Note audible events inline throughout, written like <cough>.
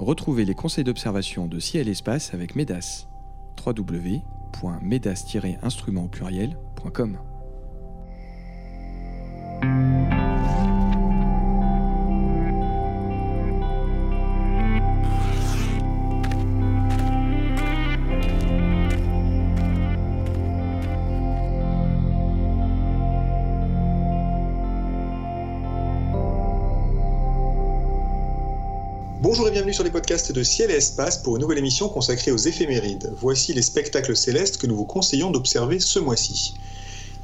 Retrouvez les conseils d'observation de ciel espace avec MEDAS. www.medas-instrument pluriel.com bienvenue sur les podcasts de Ciel et Espace pour une nouvelle émission consacrée aux éphémérides. Voici les spectacles célestes que nous vous conseillons d'observer ce mois-ci.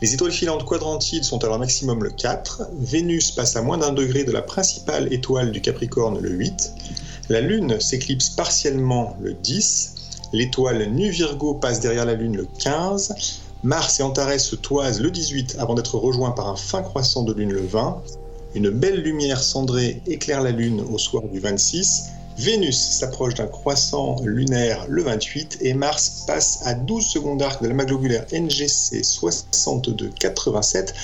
Les étoiles filantes quadrantides sont à leur maximum le 4, Vénus passe à moins d'un degré de la principale étoile du Capricorne le 8, la Lune s'éclipse partiellement le 10, l'étoile Nu Virgo passe derrière la Lune le 15, Mars et Antares se toisent le 18 avant d'être rejoints par un fin croissant de Lune le 20, une belle lumière cendrée éclaire la Lune au soir du 26. Vénus s'approche d'un croissant lunaire le 28 et Mars passe à 12 secondes d'arc de la globulaire NGC 6287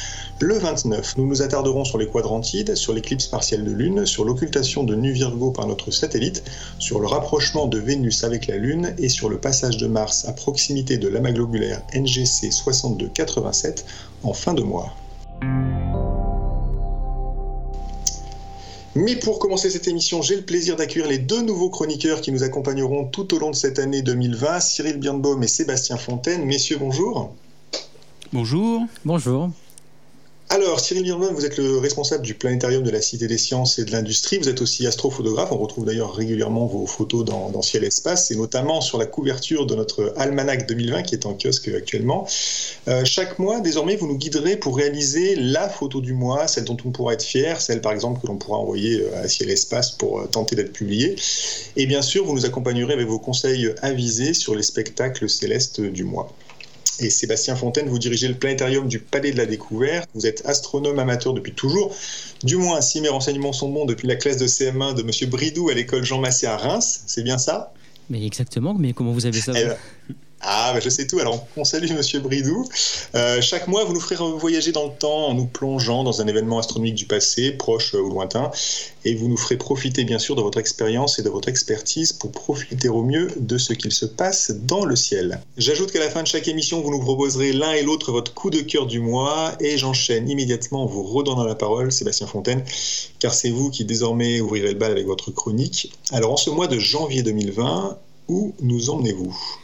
le 29. Nous nous attarderons sur les quadrantides, sur l'éclipse partielle de Lune, sur l'occultation de Nu Virgo par notre satellite, sur le rapprochement de Vénus avec la Lune et sur le passage de Mars à proximité de l'amas globulaire NGC 6287 en fin de mois. Mais pour commencer cette émission, j'ai le plaisir d'accueillir les deux nouveaux chroniqueurs qui nous accompagneront tout au long de cette année 2020, Cyril Birnbaum et Sébastien Fontaine. Messieurs, bonjour. Bonjour. Bonjour. Alors, Cyril Birnbaum, vous êtes le responsable du planétarium de la Cité des Sciences et de l'Industrie. Vous êtes aussi astrophotographe. On retrouve d'ailleurs régulièrement vos photos dans, dans Ciel Espace, et notamment sur la couverture de notre almanach 2020 qui est en kiosque actuellement. Euh, chaque mois, désormais, vous nous guiderez pour réaliser la photo du mois, celle dont on pourra être fier, celle par exemple que l'on pourra envoyer euh, à Ciel Espace pour euh, tenter d'être publiée. Et bien sûr, vous nous accompagnerez avec vos conseils avisés sur les spectacles célestes du mois et Sébastien Fontaine, vous dirigez le planétarium du Palais de la Découverte. Vous êtes astronome amateur depuis toujours, du moins si mes renseignements sont bons depuis la classe de CM1 de Monsieur Bridou à l'école Jean Massé à Reims. C'est bien ça? Mais exactement, mais comment vous avez ça eh ben, ah, bah, je sais tout. Alors, on salue <laughs> Monsieur Bridou. Euh, chaque mois, vous nous ferez voyager dans le temps en nous plongeant dans un événement astronomique du passé, proche ou lointain, et vous nous ferez profiter, bien sûr, de votre expérience et de votre expertise pour profiter au mieux de ce qu'il se passe dans le ciel. J'ajoute qu'à la fin de chaque émission, vous nous proposerez l'un et l'autre votre coup de cœur du mois, et j'enchaîne immédiatement en vous redonnant la parole, Sébastien Fontaine, car c'est vous qui désormais ouvrirez le bal avec votre chronique. Alors, en ce mois de janvier 2020, où nous emmenez-vous?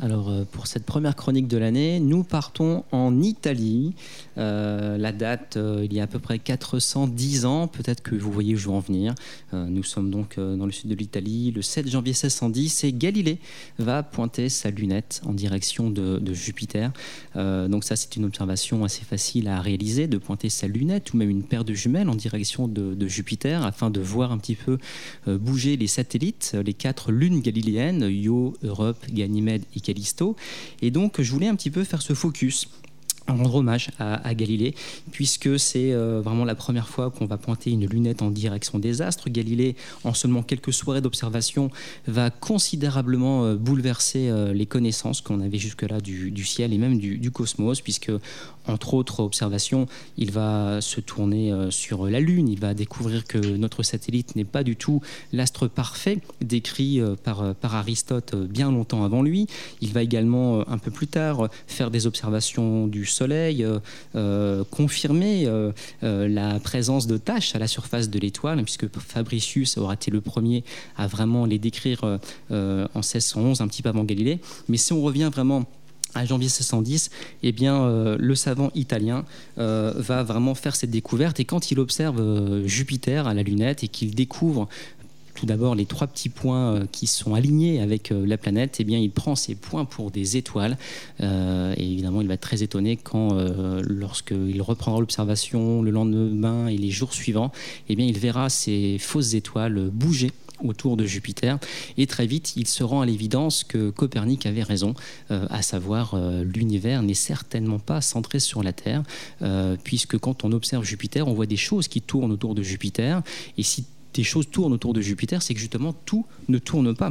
Alors euh, pour cette première chronique de l'année, nous partons en Italie. Euh, la date, euh, il y a à peu près 410 ans, peut-être que vous voyez où je veux en venir. nous sommes donc dans le sud de l'Italie, le 7 janvier 1610, et Galilée va pointer sa lunette en direction de, Jupiter. donc ça, c'est une observation assez facile à réaliser, de pointer sa lunette ou même une paire de jumelles en direction de, Jupiter, afin de voir un petit peu bouger les satellites, les quatre lunes galiléennes, Io, Europe, Ganymède et et donc, je voulais un petit peu faire ce focus rendre hommage à, Galilée, puisque c'est euh, vraiment la première fois qu'on va pointer une lunette en direction des astres. Galilée, en seulement quelques soirées d'observation, va considérablement euh, bouleverser euh, les connaissances qu'on avait jusque-là du, ciel et même du, du, cosmos, puisque entre autres observations, il va se tourner euh, sur la Lune, il va découvrir que notre satellite n'est pas du tout l'astre parfait décrit euh, par, euh, par Aristote bien longtemps avant lui. Il va également un peu plus tard faire des observations du Soleil, confirmer la présence de taches à la surface de l'étoile, puisque Fabricius aura été le premier à vraiment les décrire en 1611, un petit peu avant Galilée. Mais si on revient vraiment à janvier 1610, eh euh, le savant italien euh, va vraiment faire cette découverte. Et quand il observe euh, Jupiter à la lunette et qu'il découvre tout d'abord les trois petits points qui sont alignés avec la planète, eh il prend ces points pour des étoiles. et évidemment, il va être très étonné quand, lorsqu'il reprendra l'observation le lendemain et les jours suivants, eh il verra ces fausses étoiles bouger autour de Jupiter. Et très vite, il se rend à l'évidence que Copernic avait raison, euh, à savoir euh, l'univers n'est certainement pas centré sur la Terre, euh, puisque quand on observe Jupiter, on voit des choses qui tournent autour de Jupiter. Et si des choses tournent autour de Jupiter, c'est que justement tout ne tourne pas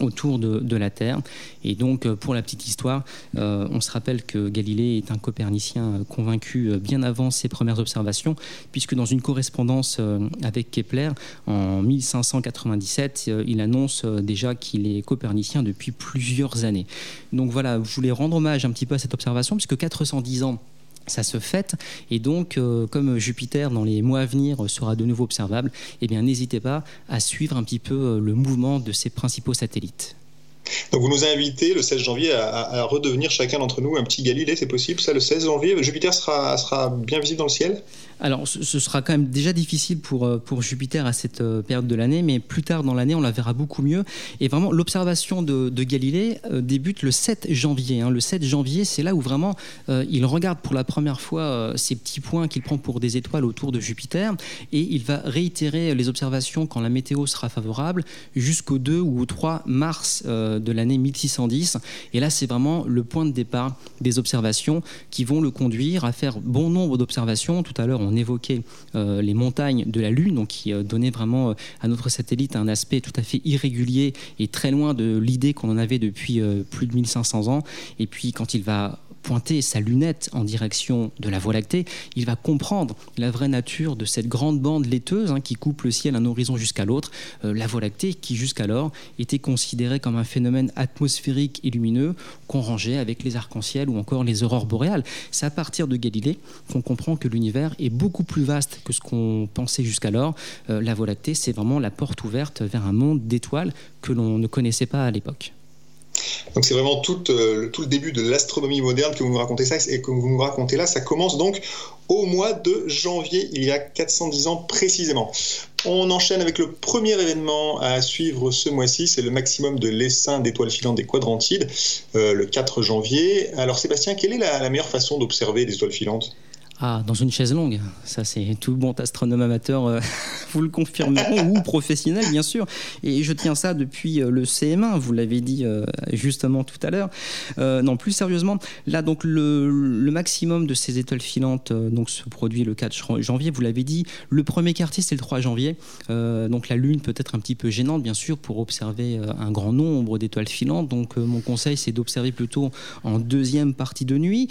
autour de, la Terre. Et donc, euh, pour la petite histoire, euh, on se rappelle que Galilée est un copernicien euh, convaincu bien avant ses premières observations, puisque dans une correspondance avec Kepler, en 1597, il annonce déjà qu'il est copernicien depuis plusieurs années. Donc voilà, je voulais rendre hommage un petit peu à cette observation, puisque 410 ans ça se fête. Et donc, comme Jupiter, dans les mois à venir, sera de nouveau observable, eh bien, n'hésitez pas à suivre un petit peu le mouvement de ses principaux satellites. Donc vous nous invitez le 16 janvier à, redevenir chacun d'entre nous un petit Galilée, c'est possible ça le 16 janvier Jupiter sera, sera bien visible dans le ciel? Alors, ce sera quand même déjà difficile pour, euh, pour Jupiter à cette euh, période de l'année, mais plus tard dans l'année, on la verra beaucoup mieux. Et vraiment, l'observation de, Galilée euh, débute le 7 janvier. Hein. Le 7 janvier, c'est là où vraiment il regarde pour la première fois ces petits points qu'il prend pour des étoiles autour de Jupiter, et il va réitérer les observations quand la météo sera favorable jusqu'au 2 ou au 3 mars de l'année 1610. Et là, c'est vraiment le point de départ des observations qui vont le conduire à faire bon nombre d'observations. Tout à l'heure, on évoquait euh, les montagnes de la Lune, donc qui euh, donnaient vraiment euh, à notre satellite un aspect tout à fait irrégulier et très loin de l'idée qu'on en avait depuis plus de 1500 ans. Et puis quand il va pointer sa lunette en direction de la Voie lactée, il va comprendre la vraie nature de cette grande bande laiteuse hein, qui coupe le ciel d'un horizon jusqu'à l'autre, euh, la Voie lactée qui jusqu'alors était considérée comme un phénomène atmosphérique et lumineux qu'on rangeait avec les arcs-en-ciel ou encore les aurores boréales. C'est à partir de Galilée qu'on comprend que l'univers est beaucoup plus vaste que ce qu'on pensait jusqu'alors. Euh, la Voie lactée, c'est vraiment la porte ouverte vers un monde d'étoiles que l'on ne connaissait pas à l'époque. Donc c'est vraiment tout, euh, tout, le début de l'astronomie moderne que vous nous racontez ça et que vous nous racontez là. Ça commence donc au mois de janvier, il y a 410 ans précisément. On enchaîne avec le premier événement à suivre ce mois-ci, c'est le maximum de l'essaim d'étoiles filantes des quadrantides, euh, le 4 janvier. Alors Sébastien, quelle est la meilleure façon d'observer des étoiles filantes? Ah, dans une chaise longue. Ça, c'est tout bon astronome amateur, euh, <laughs> vous le confirmeront, ou professionnel, bien sûr. Et je tiens ça depuis euh, le CM1, vous l'avez dit euh, justement tout à l'heure. non, plus sérieusement, là, donc, le, maximum de ces étoiles filantes donc, se produit le 4 janvier, vous l'avez dit. Le premier quartier, c'est le 3 janvier. donc, la Lune peut être un petit peu gênante, bien sûr, pour observer un grand nombre d'étoiles filantes. Donc, mon conseil, c'est d'observer plutôt en deuxième partie de nuit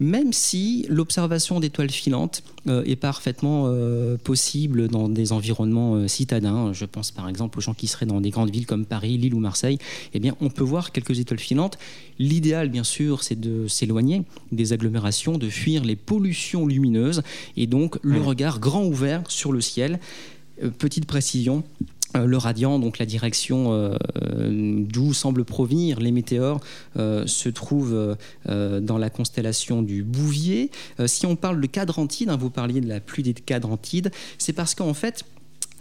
même si l'observation d'étoiles filantes euh, est parfaitement euh, possible dans des environnements euh, citadins. Je pense par exemple aux gens qui seraient dans des grandes villes comme Paris, Lille ou Marseille. Eh bien, on peut voir quelques étoiles filantes. L'idéal, bien sûr, c'est de s'éloigner des agglomérations, de fuir les pollutions lumineuses et donc le regard grand ouvert sur le ciel. petite précision, euh, le radiant, donc la direction euh, d'où semblent provenir les météores, euh, se trouve dans la constellation du Bouvier. si on parle de Cadrantide, hein, vous parliez de la pluie des Cadrantides, c'est parce qu'en fait,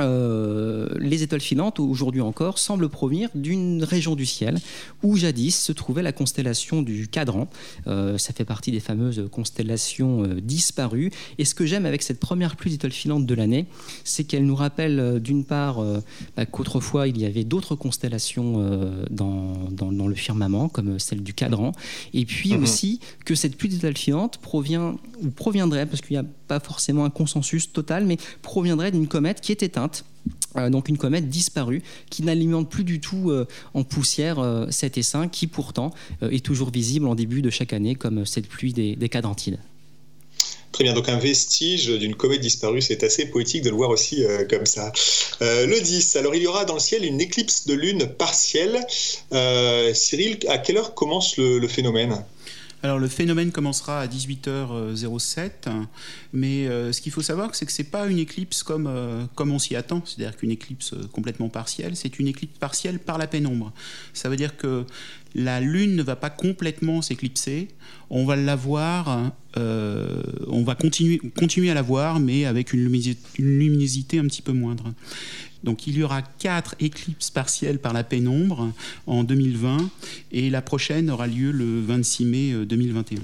euh, les étoiles filantes, aujourd'hui encore, semblent provenir d'une région du ciel où jadis se trouvait la constellation du Cadran. Euh, ça fait partie des fameuses constellations euh, disparues. Et ce que j'aime avec cette première pluie d'étoiles filantes de l'année, c'est qu'elle nous rappelle d'une part bah, qu'autrefois il y avait d'autres constellations dans, dans, le firmament, comme celle du Cadran, et puis mhm. aussi que cette pluie d'étoiles filantes provient ou proviendrait, parce qu'il n'y a pas forcément un consensus total, mais proviendrait d'une comète qui est éteinte. Euh, donc une comète disparue qui n'alimente plus du tout euh, en poussière euh, cet essaim qui pourtant est toujours visible en début de chaque année comme cette pluie des, des. Très bien, donc un vestige d'une comète disparue, c'est assez poétique de le voir aussi comme ça. le 10, alors il y aura dans le ciel une éclipse de lune partielle. Cyril, à quelle heure commence le phénomène? Alors le phénomène commencera à 18h07, mais euh, ce qu'il faut savoir, c'est que ce n'est pas une éclipse comme, euh, comme on s'y attend, c'est-à-dire qu'une éclipse euh, complètement partielle, c'est une éclipse partielle par la pénombre. Ça veut dire que la Lune ne va pas complètement s'éclipser, on va la voir, on va continuer, continuer à la voir, mais avec une luminosité un petit peu moindre. Donc il y aura quatre éclipses partielles par la pénombre en 2020 et la prochaine aura lieu le 26 mai 2021. Euh,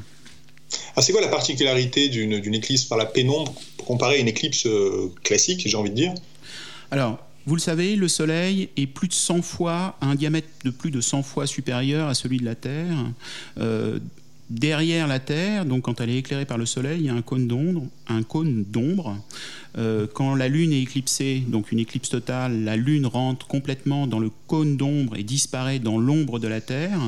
ah, c'est quoi la particularité d'une éclipse par la pénombre comparée à une éclipse euh, classique, j'ai envie de dire? Alors, vous le savez, le Soleil est plus de 100 fois, un diamètre de plus de 100 fois supérieur à celui de la Terre. Euh, derrière la Terre, donc quand elle est éclairée par le Soleil, il y a un cône d'ombre. Un cône d'ombre. Euh, quand la Lune est éclipsée, donc une éclipse totale, la Lune rentre complètement dans le cône d'ombre et disparaît dans l'ombre de la Terre.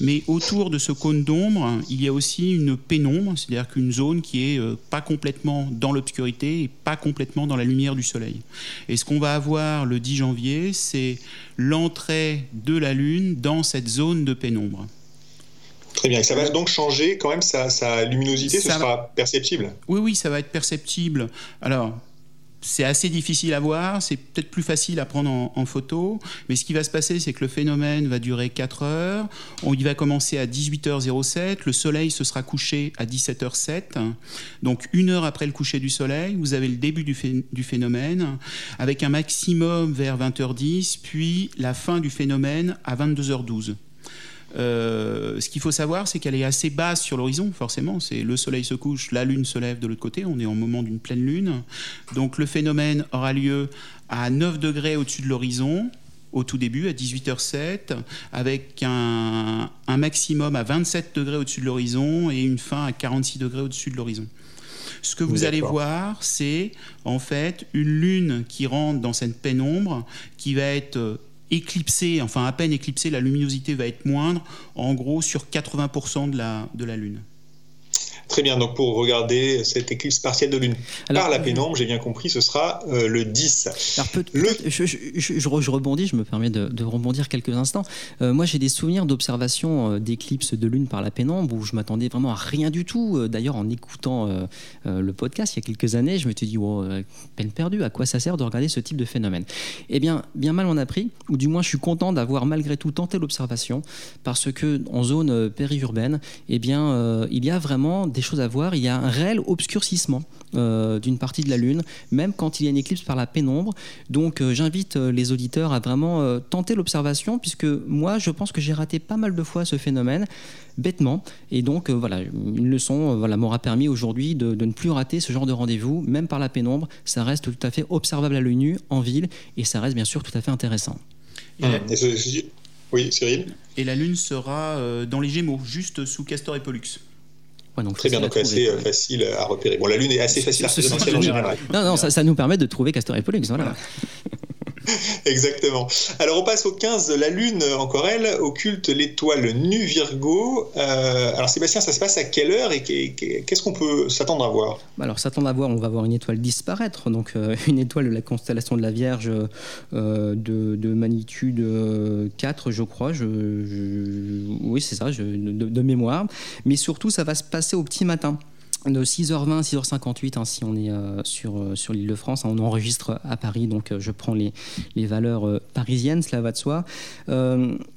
Mais autour de ce cône d'ombre, il y a aussi une pénombre, c'est-à-dire qu'une zone qui est euh, pas complètement dans l'obscurité et pas complètement dans la lumière du Soleil. Et ce qu'on va avoir le 10 janvier, c'est l'entrée de la Lune dans cette zone de pénombre. Très bien. Et ça va donc changer quand même sa, luminosité, ce sera perceptible Oui, oui, ça va être perceptible. Alors, c'est assez difficile à voir, c'est peut-être plus facile à prendre en, photo, mais ce qui va se passer, c'est que le phénomène va durer 4 heures, on, il va commencer à 18h07, le soleil se sera couché à 17h07, donc une heure après le coucher du soleil, vous avez le début du phénomène, avec un maximum vers 20h10, puis la fin du phénomène à 22h12. Euh, ce qu'il faut savoir, c'est qu'elle est assez basse sur l'horizon, forcément. C'est le soleil se couche, la lune se lève de l'autre côté. On est en moment d'une pleine lune. Donc le phénomène aura lieu à 9 degrés au-dessus de l'horizon au tout début, à 18h07, avec un, maximum à 27 degrés au-dessus de l'horizon et une fin à 46 degrés au-dessus de l'horizon. Ce que vous allez voir, c'est en fait une lune qui rentre dans cette pénombre, qui va être éclipsé, enfin à peine éclipsé, la luminosité va être moindre, en gros sur 80% de la, de la Lune. Très bien, donc pour regarder cette éclipse partielle de lune par la pénombre, j'ai bien compris, ce sera euh, le 10. Alors je, je, rebondis, je me permets de, rebondir quelques instants. Euh, moi, j'ai des souvenirs d'observation euh, d'éclipses de lune par la pénombre où je m'attendais vraiment à rien du tout. D'ailleurs, en écoutant le podcast il y a quelques années, je me suis dit, oh, peine perdue, à quoi ça sert de regarder ce type de phénomène? Eh bien, bien mal on a pris, ou du moins je suis content d'avoir malgré tout tenté l'observation, parce que en zone périurbaine, eh bien, il y a vraiment des choses à voir. Il y a un réel obscurcissement euh, d'une partie de la Lune, même quand il y a une éclipse par la pénombre. Donc euh, j'invite euh, les auditeurs à vraiment tenter l'observation, puisque moi je pense que j'ai raté pas mal de fois ce phénomène bêtement. Et donc, voilà, une leçon voilà, m'aura permis aujourd'hui de, ne plus rater ce genre de rendez-vous, même par la pénombre. Ça reste tout à fait observable à l'œil nu, en ville, et ça reste bien sûr tout à fait intéressant. oui, Cyril? Et la Lune sera dans les Gémeaux, juste sous Castor et Pollux. Très bien, donc assez euh, facile à repérer. Bon, la Lune est assez facile à repérer en général. Non, non, ça, ça, nous permet de trouver Castor et Pollux. Voilà. <laughs> <laughs> Exactement. Alors on passe au 15, la Lune, encore elle, occulte l'étoile nu Virgo. Euh, alors Sébastien, ça se passe à quelle heure et qu'est-ce qu'on peut s'attendre à voir? Bah, Alors s'attendre à voir, on va voir une étoile disparaître, donc euh, une étoile de la constellation de la Vierge euh, de, magnitude 4, je crois. Je, oui, c'est ça, de, de mémoire. Mais surtout, ça va se passer au petit matin de 6h20 6h58 hein, si on est euh, sur, euh, sur l'île de France. Hein, on enregistre à Paris, donc euh, je prends les, les valeurs parisiennes, cela va de soi.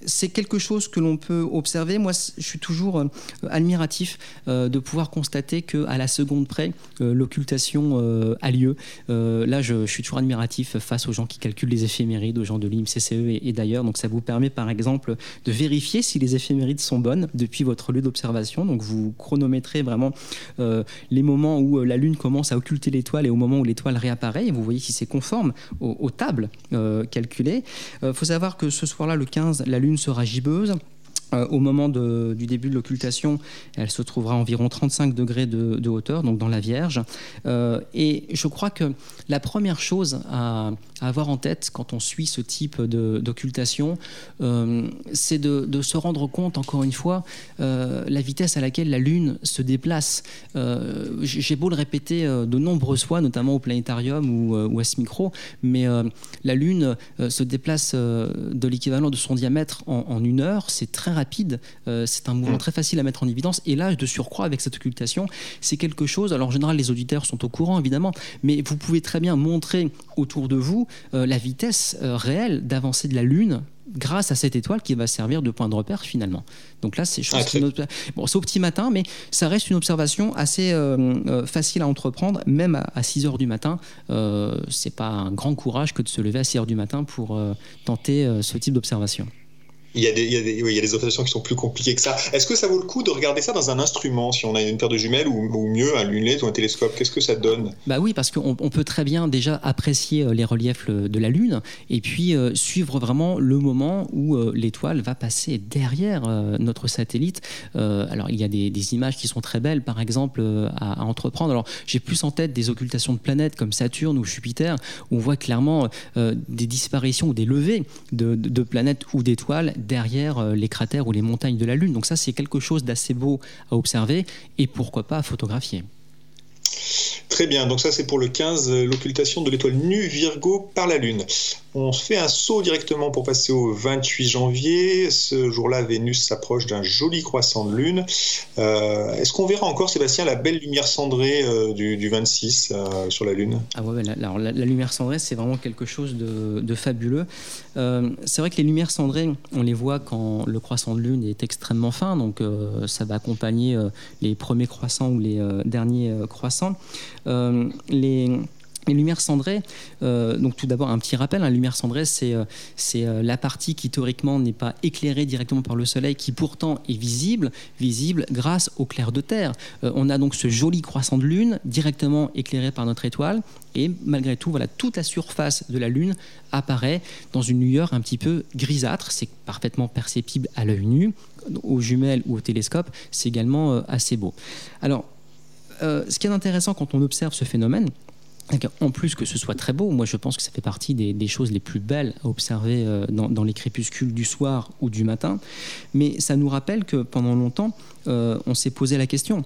c'est quelque chose que l'on peut observer. Moi, je suis toujours admiratif de pouvoir constater qu'à la seconde près, l'occultation a lieu. là, je, suis toujours admiratif face aux gens qui calculent les éphémérides, aux gens de l'IMCCE et, d'ailleurs. Donc ça vous permet par exemple de vérifier si les éphémérides sont bonnes depuis votre lieu d'observation. Donc vous chronométrez vraiment les moments où euh, la Lune commence à occulter l'étoile et au moment où l'étoile réapparaît. Vous voyez si c'est conforme aux, tables euh, calculées. Il faut savoir que ce soir-là, le 15, la Lune sera gibbeuse. Euh, au moment du début de l'occultation, elle se trouvera à environ 35 degrés de, hauteur, donc dans la Vierge. Euh, et je crois que la première chose à, avoir en tête quand on suit ce type d'occultation, euh, c'est de, se rendre compte, encore une fois, la vitesse à laquelle la Lune se déplace. J'ai beau le répéter de nombreuses fois, notamment au planétarium ou, à ce micro, mais la Lune se déplace de l'équivalent de son diamètre en, en une heure. C'est très rapide, euh, c'est un mouvement mm. très facile à mettre en évidence. Et là, de surcroît, avec cette occultation, c'est quelque chose. Alors, en général, les auditeurs sont au courant, évidemment, mais vous pouvez très bien montrer autour de vous euh, la vitesse euh, réelle d'avancée de la Lune grâce à cette étoile qui va servir de point de repère finalement. Donc là, c'est ah, bon, au petit matin, mais ça reste une observation assez facile à entreprendre, même à, 6 heures du matin. Euh, c'est pas un grand courage que de se lever à 6 heures du matin pour tenter ce type d'observation. Il y, a des, il, y a des, il y a des observations qui sont plus compliquées que ça. Est-ce que ça vaut le coup de regarder ça dans un instrument, si on a une paire de jumelles ou, ou mieux un lunette ou un télescope? Qu'est-ce que ça donne? Bah oui, parce qu'on on peut très bien déjà apprécier euh, les reliefs de la Lune et puis euh, suivre vraiment le moment où euh, l'étoile va passer derrière notre satellite. Alors il y a des, des, images qui sont très belles, par exemple, à, entreprendre. Alors j'ai plus en tête des occultations de planètes comme Saturne ou Jupiter, où on voit clairement des disparitions ou des levées de, de planètes ou d'étoiles derrière euh, les cratères ou les montagnes de la Lune. Donc ça, c'est quelque chose d'assez beau à observer et pourquoi pas à photographier. Très bien, donc ça c'est pour le 15, l'occultation de l'étoile nue Virgo par la Lune. On fait un saut directement pour passer au 28 janvier. Ce jour-là, Vénus s'approche d'un joli croissant de lune. Euh, Est-ce qu'on verra encore, Sébastien, la belle lumière cendrée euh, du, du, 26 euh, sur la Lune? Ah ouais, la, alors la, lumière cendrée, c'est vraiment quelque chose de, fabuleux. Euh, c'est vrai que les lumières cendrées, on les voit quand le croissant de lune est extrêmement fin, donc euh, ça va accompagner les premiers croissants ou les derniers croissants. Les les lumières cendrées, euh, donc tout d'abord un petit rappel, la hein, lumière cendrée c'est euh, euh, la partie qui théoriquement n'est pas éclairée directement par le soleil, qui pourtant est visible, visible grâce au clair de terre. Euh, on a donc ce joli croissant de lune directement éclairé par notre étoile, et malgré tout, voilà, toute la surface de la lune apparaît dans une lueur un petit peu grisâtre, c'est parfaitement perceptible à l'œil nu, aux jumelles ou au télescope, c'est également assez beau. Alors, ce qui est intéressant quand on observe ce phénomène, en plus que ce soit très beau, moi je pense que ça fait partie des, choses les plus belles à observer euh, dans, les crépuscules du soir ou du matin. Mais ça nous rappelle que pendant longtemps, euh, on s'est posé la question.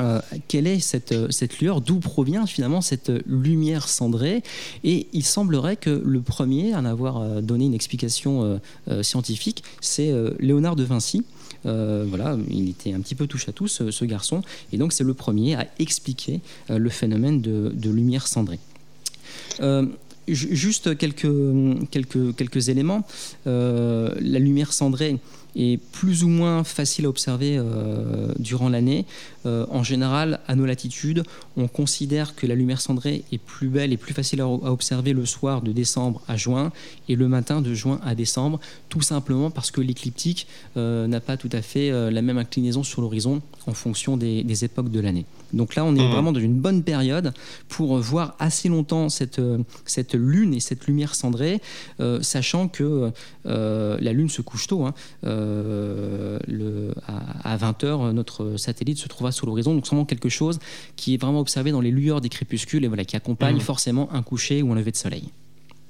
Euh, quelle est cette, lueur D'où provient finalement cette lumière cendrée? Et il semblerait que le premier à en avoir donné une explication euh, scientifique, c'est Léonard de Vinci, euh, voilà, il était un petit peu touche à tout, ce, garçon. Et donc, c'est le premier à expliquer euh, le phénomène de, lumière cendrée. Euh, juste quelques, quelques, éléments. Euh, la lumière cendrée est plus ou moins facile à observer euh, durant l'année. Euh, en général, à nos latitudes, on considère que la lumière cendrée est plus belle et plus facile à, observer le soir de décembre à juin et le matin de juin à décembre, tout simplement parce que l'écliptique euh, n'a pas tout à fait la même inclinaison sur l'horizon en fonction des époques de l'année. Donc là, on est mmh. vraiment dans une bonne période pour voir assez longtemps cette, cette lune et cette lumière cendrée, euh, sachant que euh, la lune se couche tôt. Hein. Euh, le, à, à 20h, notre satellite se trouvera sur l'horizon. Donc c'est vraiment quelque chose qui est vraiment observé dans les lueurs des crépuscules et voilà, qui accompagne mmh. forcément un coucher ou un lever de soleil.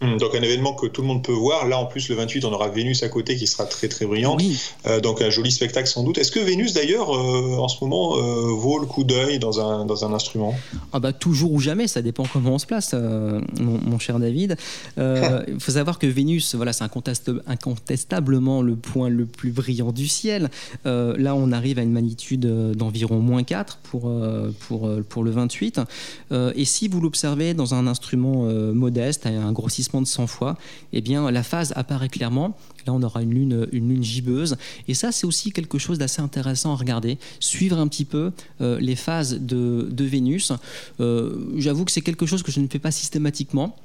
Hum, donc un événement que tout le monde peut voir. Là, en plus, le 28, on aura Vénus à côté qui sera très très brillante. Oui. Euh, donc un joli spectacle sans doute. Est-ce que Vénus, d'ailleurs, euh, en ce moment, euh, vaut le coup d'œil dans un, dans un instrument? Ah bah, Toujours ou jamais, ça dépend comment on se place, mon, mon, cher David. <laughs> Il faut savoir que Vénus, voilà, c'est incontest incontestablement le point le plus brillant du ciel. Là, on arrive à une magnitude d'environ moins 4 pour, pour, pour le 28. et si vous l'observez dans un instrument modeste, un grossissement de 100 fois, eh bien, la phase apparaît clairement. Là, on aura une lune, une lune gibbeuse. Et ça, c'est aussi quelque chose d'assez intéressant à regarder, suivre un petit peu euh, les phases de, de Vénus. Euh, J'avoue que c'est quelque chose que je ne fais pas systématiquement.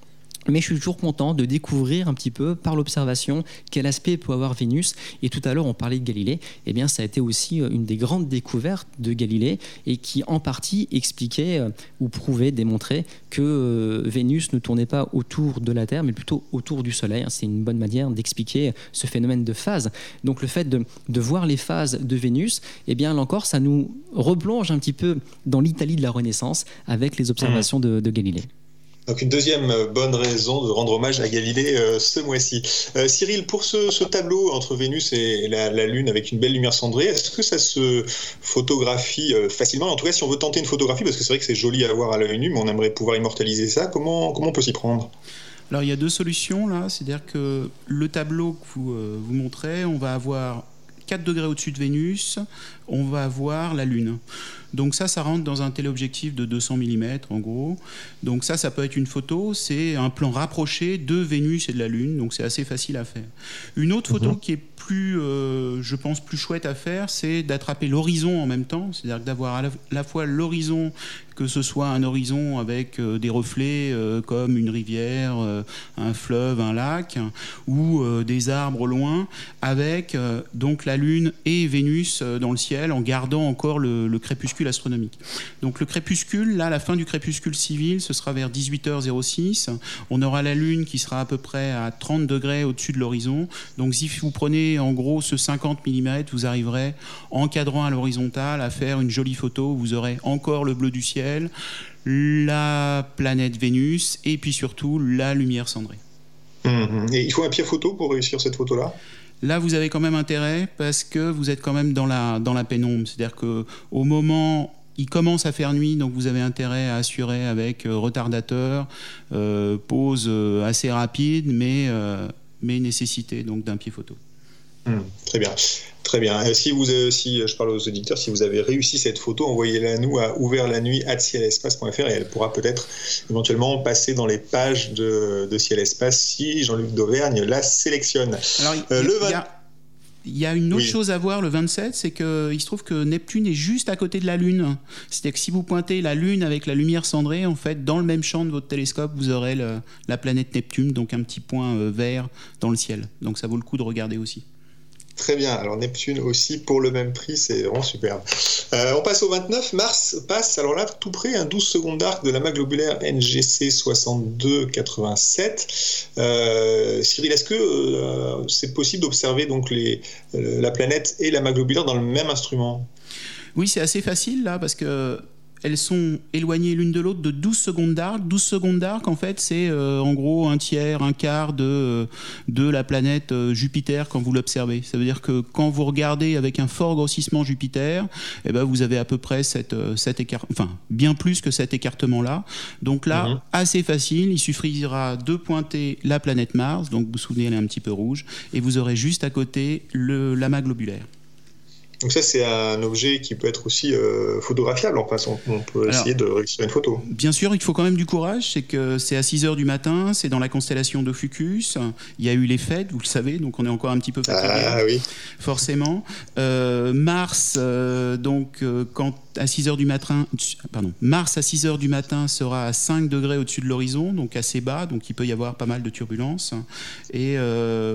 Mais je suis toujours content de découvrir un petit peu par l'observation quel aspect peut avoir Vénus. Et tout à l'heure, on parlait de Galilée. Eh bien, ça a été aussi euh, une des grandes découvertes de Galilée et qui, en partie, expliquait euh, ou prouvait, démontrait que euh, Vénus ne tournait pas autour de la Terre, mais plutôt autour du Soleil. C'est une bonne manière d'expliquer ce phénomène de phase. Donc, le fait de, de voir les phases de Vénus, eh bien, là encore, ça nous replonge un petit peu dans l'Italie de la Renaissance avec les observations de, de Galilée. Donc une deuxième bonne raison de rendre hommage à Galilée euh, ce mois-ci. Euh, Cyril, pour ce, tableau entre Vénus et la, Lune avec une belle lumière cendrée, est-ce que ça se photographie euh, facilement? En tout cas, si on veut tenter une photographie, parce que c'est vrai que c'est joli à voir à l'œil nu, mais on aimerait pouvoir immortaliser ça, comment, comment on peut s'y prendre? Alors il y a deux solutions là, c'est-à-dire que le tableau que vous, euh, vous montrez, on va avoir 4 degrés au-dessus de Vénus, on va avoir la Lune. Donc ça, ça rentre dans un téléobjectif de 200 mm en gros. Donc ça, ça peut être une photo, c'est un plan rapproché de Vénus et de la Lune, donc c'est assez facile à faire. Une autre photo mhm. qui est plus, euh, je pense, plus chouette à faire, c'est d'attraper l'horizon en même temps, c'est-à-dire d'avoir à la fois l'horizon que ce soit un horizon avec euh, des reflets euh, comme une rivière, un fleuve, un lac, ou des arbres loin, avec donc la Lune et Vénus dans le ciel, en gardant encore le, crépuscule astronomique. Donc le crépuscule, là, la fin du crépuscule civil, ce sera vers 18h06. On aura la Lune qui sera à peu près à 30 degrés au-dessus de l'horizon. Donc si vous prenez en gros ce 50 mm, vous arriverez, en cadrant à l'horizontale, à faire une jolie photo. Vous aurez encore le bleu du ciel la planète Vénus et puis surtout la lumière cendrée. Mhm. Et il faut un pied photo pour réussir cette photo-là? Là, vous avez quand même intérêt parce que vous êtes quand même dans la, dans la pénombre. C'est-à-dire qu'au moment il commence à faire nuit, donc vous avez intérêt à assurer avec euh, retardateur, euh, pause euh, assez rapide, mais, mais nécessité donc d'un pied photo. Hmm, très bien. Très bien. Euh, si vous, euh, si euh, je parle aux auditeurs, si vous avez réussi cette photo, envoyez-la à nous à ouvertlanuit@cielespace.fr et elle pourra peut-être éventuellement passer dans les pages de, de Ciel Espace si Jean-Luc d'Auvergne la sélectionne. Alors, il y a une autre chose à voir le 27, c'est qu'il se trouve que Neptune est juste à côté de la Lune. C'est-à-dire que si vous pointez la Lune avec la lumière cendrée, en fait, dans le même champ de votre télescope, vous aurez la planète Neptune, donc un petit point vert dans le ciel. Donc ça vaut le coup de regarder aussi. Très bien. Alors Neptune aussi pour le même prix, c'est vraiment superbe. Euh, on passe au 29. Mars passe, alors là, tout près, un 12 secondes d'arc de l'amas globulaire NGC 6287. Euh, Cyril, est-ce que euh, c'est possible d'observer donc la planète et l'amas globulaire dans le même instrument? Oui, c'est assez facile là parce que elles sont éloignées l'une de l'autre de 12 secondes d'arc. 12 secondes d'arc, en fait, c'est euh, en gros un tiers, un quart de, euh, de la planète euh, Jupiter quand vous l'observez. Ça veut dire que quand vous regardez avec un fort grossissement Jupiter, eh ben, vous avez à peu près cette, cet écart, enfin, bien plus que cet écartement-là. Donc là, mhm. assez facile, il suffira de pointer la planète Mars, donc vous vous souvenez, elle est un petit peu rouge, et vous aurez juste à côté le l'amas globulaire. Donc ça, c'est un objet qui peut être aussi euh, photographiable. Enfin, on, peut essayer de réussir une photo. Bien sûr, il faut quand même du courage. C'est que c'est à 6 heures du matin, c'est dans la constellation d'Ophucus. Il y a eu les fêtes, vous le savez, donc on est encore un petit peu fatigué. Ah oui. Forcément. Euh, Mars, euh, donc, quand à 6 heures du matin, pardon, Mars à 6 heures du matin sera à 5 degrés au-dessus de l'horizon, donc assez bas, donc il peut y avoir pas mal de turbulences. Et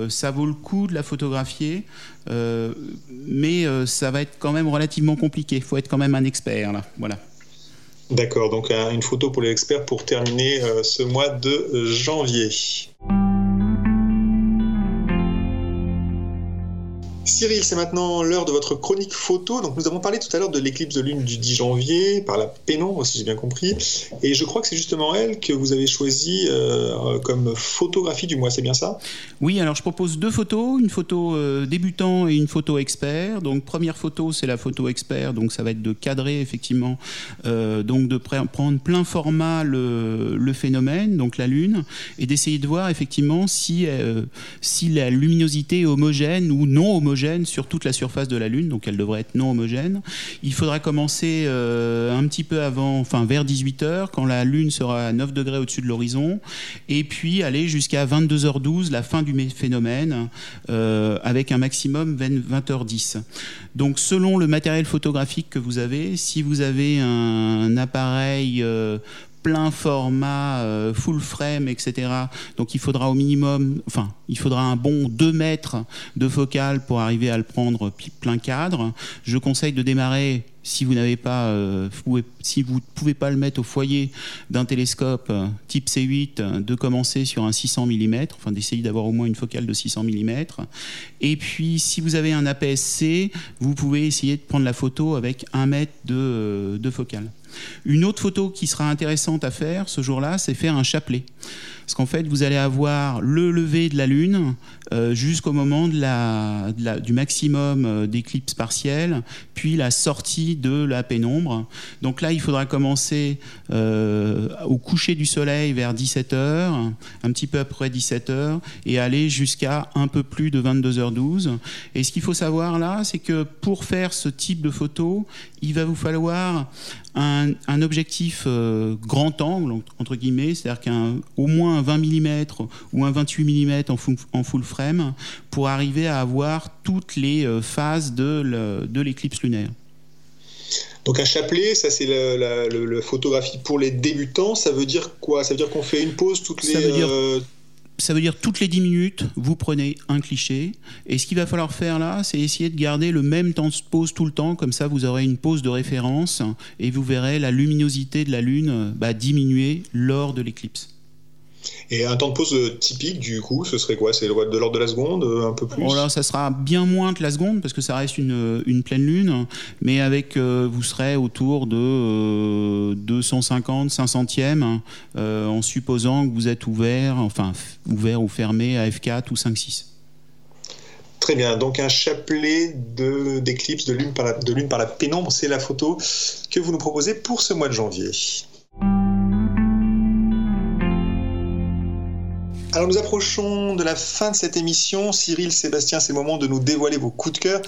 ça vaut le coup de la photographier. Euh, mais euh, ça va être quand même relativement compliqué. Il faut être quand même un expert là. Voilà. D'accord, donc une photo pour les experts pour terminer euh, ce mois de janvier. Cyril, c'est maintenant l'heure de votre chronique photo. Donc, nous avons parlé tout à l'heure de l'éclipse de lune du 10 janvier par la pénombre, si j'ai bien compris. Et je crois que c'est justement elle que vous avez choisie euh, comme photographie du mois, c'est bien ça? Oui, alors je propose deux photos, une photo euh, débutant et une photo expert. Donc, première photo, c'est la photo expert. Donc, ça va être de cadrer effectivement, euh, donc de prendre plein format le, le, phénomène, donc la lune, et d'essayer de voir effectivement si, si la luminosité est homogène ou non homogène sur toute la surface de la Lune, donc elle devrait être non homogène. Il faudra commencer euh, un petit peu avant, enfin vers 18h, quand la Lune sera à 9 degrés au-dessus de l'horizon, et puis aller jusqu'à 22h12, la fin du phénomène, euh, avec un maximum 20h10. Donc selon le matériel photographique que vous avez, si vous avez un, appareil euh, plein format, euh, full frame, etc. Donc il faudra au minimum, enfin, il faudra un bon 2 mètres de focale pour arriver à le prendre plein cadre. Je conseille de démarrer si vous n'avez pas, euh, si vous ne pouvez pas le mettre au foyer d'un télescope euh, type C8, de commencer sur un 600 mm, enfin d'essayer d'avoir au moins une focale de 600 mm. Et puis, si vous avez un APS-C, vous pouvez essayer de prendre la photo avec un mètre de, de focale. Une autre photo qui sera intéressante à faire ce jour-là, c'est faire un chapelet. Parce qu'en fait, vous allez avoir le lever de la Lune euh, jusqu'au moment du maximum euh, d'éclipse partielle, puis la sortie de la pénombre. Donc là, il faudra commencer euh, au coucher du soleil vers 17h, un petit peu après 17h, et aller jusqu'à un peu plus de 22h12. Et ce qu'il faut savoir là, c'est que pour faire ce type de photo, il va vous falloir un, objectif euh, grand angle, entre guillemets, c'est-à-dire qu'au moins un 20 mm ou un 28 mm en full, en full frame pour arriver à avoir toutes les euh, phases de l'éclipse lunaire. Donc un chapelet, ça c'est la, photographie pour les débutants. Ça veut dire quoi? Ça veut dire qu'on fait une pause toutes les ça veut dire toutes les 10 minutes, vous prenez un cliché. Et ce qu'il va falloir faire là, c'est essayer de garder le même temps de pause tout le temps. Comme ça, vous aurez une pause de référence et vous verrez la luminosité de la Lune bah, diminuer lors de l'éclipse. Et un temps de pause euh, typique, du coup, ce serait quoi? C'est de l'ordre de la seconde, euh, un peu plus? Oh Ça sera bien moins que la seconde, parce que ça reste une, euh, une pleine lune, mais avec, vous serez autour de 250, 500e, en supposant que vous êtes ouvert, enfin, ouvert ou fermé à F4 ou 5-6. Très bien, donc un chapelet d'éclipse de, lune par de lune par la pénombre, c'est la photo que vous nous proposez pour ce mois de janvier. Alors nous approchons de la fin de cette émission. Cyril, Sébastien, c'est le moment de nous dévoiler vos coups de cœur.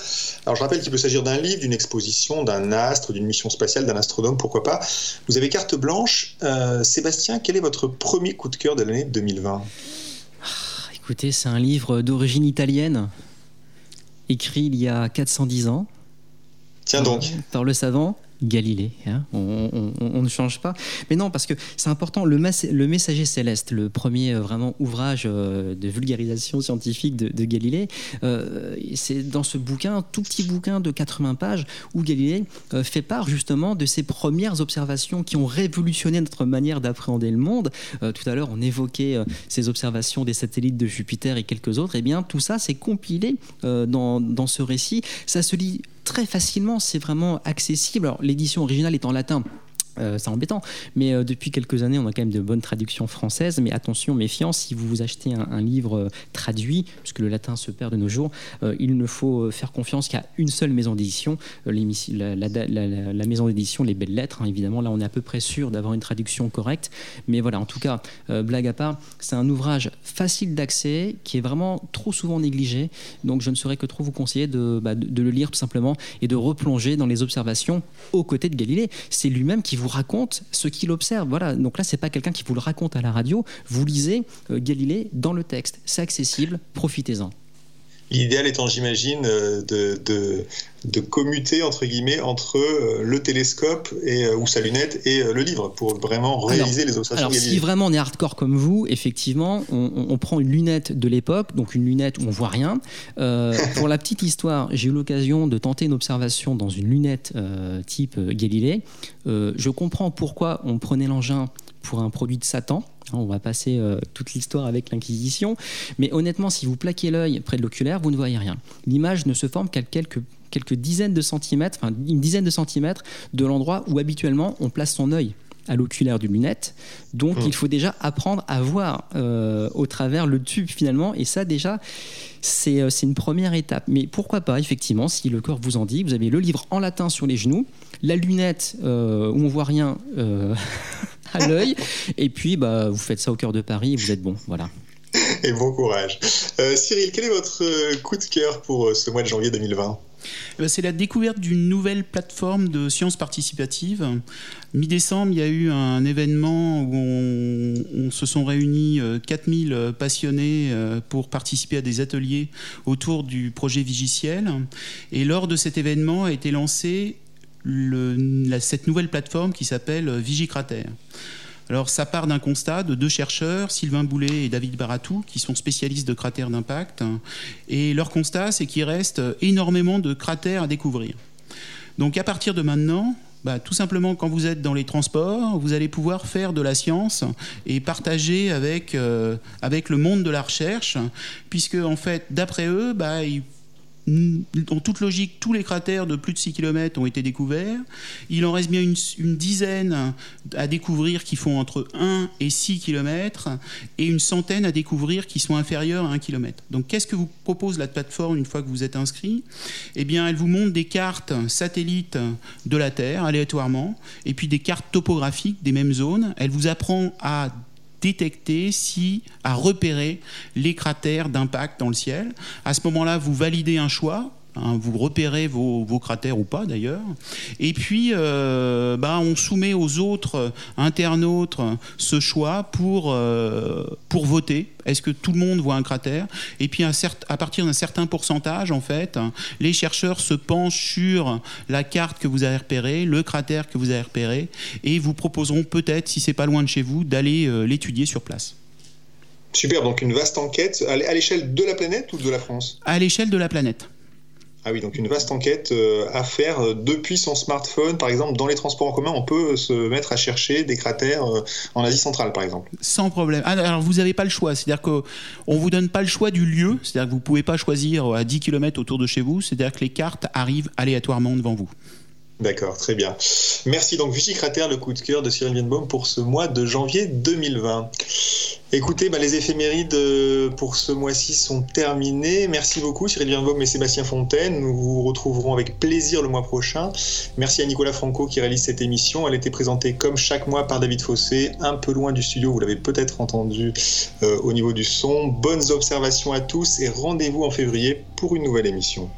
Alors je rappelle qu'il peut s'agir d'un livre, d'une exposition, d'un astre, d'une mission spatiale, d'un astronome, pourquoi pas. Vous avez carte blanche. Euh, Sébastien, quel est votre premier coup de cœur de l'année 2020 ah, Écoutez, c'est un livre d'origine italienne, écrit il y a 410 ans. Tiens donc. par le savant Galilée. Hein. on, ne change pas. Mais non, parce que c'est important. Le, Messager céleste, le premier euh, vraiment ouvrage euh, de vulgarisation scientifique de, Galilée, euh, c'est dans ce bouquin, tout petit bouquin de 80 pages, où Galilée fait part justement de ses premières observations qui ont révolutionné notre manière d'appréhender le monde. tout à l'heure, on évoquait ces observations des satellites de Jupiter et quelques autres. Eh bien, tout ça, c'est compilé dans, dans ce récit. Ça se lit très facilement, c'est vraiment accessible. Alors l'édition originale est en latin, euh, c'est embêtant, mais euh, depuis quelques années, on a quand même de bonnes traductions françaises. Mais attention, méfiance, si vous vous achetez un, livre euh, traduit, puisque le latin se perd de nos jours, il ne faut faire confiance qu'à une seule maison d'édition, la, maison d'édition Les Belles Lettres. Hein, évidemment, là, on est à peu près sûr d'avoir une traduction correcte. Mais voilà, en tout cas, blague à part, c'est un ouvrage facile d'accès qui est vraiment trop souvent négligé. Donc, je ne saurais que trop vous conseiller de, bah, de le lire tout simplement et de replonger dans les observations aux côtés de Galilée. C'est lui-même qui vous raconte ce qu'il observe. Voilà. Donc là, c'est pas quelqu'un qui vous le raconte à la radio. Vous lisez euh, Galilée dans le texte. C'est accessible. Profitez-en. L'idéal étant, j'imagine, euh, de, de, de, commuter entre guillemets entre euh, le télescope et, ou sa lunette et le livre pour vraiment réaliser les observations. Alors, si vraiment on est hardcore comme vous, effectivement, on, prend une lunette de l'époque, donc une lunette où on voit rien. <laughs> pour la petite histoire, j'ai eu l'occasion de tenter une observation dans une lunette type Galilée. je comprends pourquoi on prenait l'engin pour un produit de Satan. On va passer euh, toute l'histoire avec l'Inquisition. Mais honnêtement, si vous plaquez l'œil près de l'oculaire, vous ne voyez rien. L'image ne se forme qu'à quelques, quelques dizaines de centimètres, enfin une dizaine de centimètres de l'endroit où habituellement on place son œil à l'oculaire d'une lunette. Donc mmh. il faut déjà apprendre à voir euh, au travers le tube finalement. Et ça déjà, c'est euh, une première étape. Mais pourquoi pas, effectivement, si le corps vous en dit, vous avez le livre en latin sur les genoux, la lunette où on voit rien <laughs> à l'œil. Et puis, bah, vous faites ça au cœur de Paris et vous êtes bon. Voilà. Et bon courage. Euh, Cyril, quel est votre euh, coup de cœur pour euh, ce mois de janvier 2020 eh ben, c'est la découverte d'une nouvelle plateforme de sciences participatives. Mi-décembre, il y a eu un événement où on, se sont réunis 4000 passionnés pour participer à des ateliers autour du projet Vigiciel. Et lors de cet événement a été cette nouvelle plateforme qui s'appelle Vigicrater. Alors ça part d'un constat de deux chercheurs, Sylvain Boulet et David Baratou, qui sont spécialistes de cratères d'impact. Et leur constat, c'est qu'il reste énormément de cratères à découvrir. Donc à partir de maintenant, bah, tout simplement, quand vous êtes dans les transports, vous allez pouvoir faire de la science et partager avec, euh, avec le monde de la recherche, puisque en fait, d'après eux, bah, en toute logique, tous les cratères de plus de 6 km ont été découverts. Il en reste bien une, dizaine à découvrir qui font entre 1 et 6 km et une centaine à découvrir qui sont inférieurs à 1 km. Donc qu'est-ce que vous propose la plateforme une fois que vous êtes inscrit? Eh bien, elle vous montre des cartes satellites de la Terre aléatoirement et puis des cartes topographiques des mêmes zones. Elle vous apprend à détecter, si, à repérer les cratères d'impact dans le ciel. À ce moment-là, vous validez un choix. Hein, vous repérez vos, cratères ou pas d'ailleurs. Et puis, euh, bah, on soumet aux autres internautes ce choix pour, euh, pour voter. Est-ce que tout le monde voit un cratère? Et puis, à, à partir d'un certain pourcentage, en fait, les chercheurs se penchent sur la carte que vous avez repérée, le cratère que vous avez repéré, et vous proposeront peut-être, si c'est pas loin de chez vous, d'aller euh, l'étudier sur place. Super, donc une vaste enquête à l'échelle de la planète ou de la France? À l'échelle de la planète. Ah oui, donc une vaste enquête euh, à faire euh, depuis son smartphone. Par exemple, dans les transports en commun, on peut se mettre à chercher des cratères euh, en Asie centrale, par exemple. Sans problème. Ah, alors, vous n'avez pas le choix. C'est-à-dire qu'on ne vous donne pas le choix du lieu. C'est-à-dire que vous ne pouvez pas choisir à 10 km autour de chez vous. C'est-à-dire que les cartes arrivent aléatoirement devant vous. D'accord, très bien. Merci donc Cratère, le coup de cœur de Cyril Vienbaum pour ce mois de janvier 2020. Écoutez, bah, les éphémérides euh, pour ce mois-ci sont terminées. Merci beaucoup Cyril Vienbaum et Sébastien Fontaine. Nous vous retrouverons avec plaisir le mois prochain. Merci à Nicolas Franco qui réalise cette émission. Elle été présentée comme chaque mois par David Fossé, un peu loin du studio, vous l'avez peut-être entendu euh, au niveau du son. Bonnes observations à tous et rendez-vous en février pour une nouvelle émission.